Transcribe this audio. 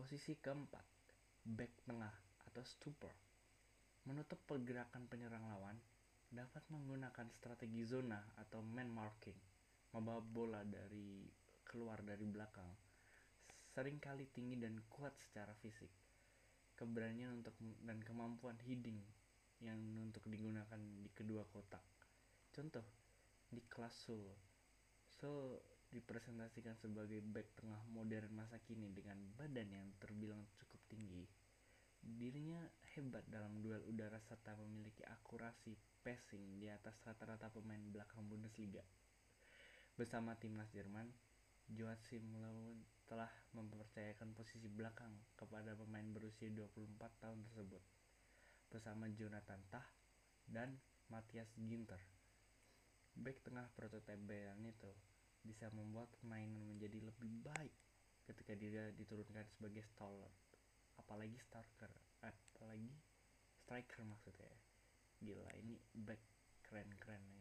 Posisi keempat, back tengah atau stopper. Menutup pergerakan penyerang lawan dapat menggunakan strategi zona atau man marking, membawa bola dari keluar dari belakang. Seringkali tinggi dan kuat secara fisik. Keberanian untuk dan kemampuan heading yang untuk digunakan di kedua kotak. Contoh, di kelas Sul. Sul dipresentasikan sebagai back tengah modern masa kini dengan badan yang terbilang cukup tinggi. Dirinya hebat dalam duel udara serta memiliki akurasi passing di atas rata-rata pemain belakang Bundesliga. Bersama timnas Jerman, Joachim Löw telah mempercayakan posisi belakang kepada pemain berusia 24 tahun tersebut bersama Jonathan Tah dan Matthias Ginter. Back tengah prototipe Bayern itu bisa membuat permainan menjadi lebih baik ketika dia diturunkan sebagai stalwart. Apalagi striker apalagi striker maksudnya. Gila ini back keren keren nih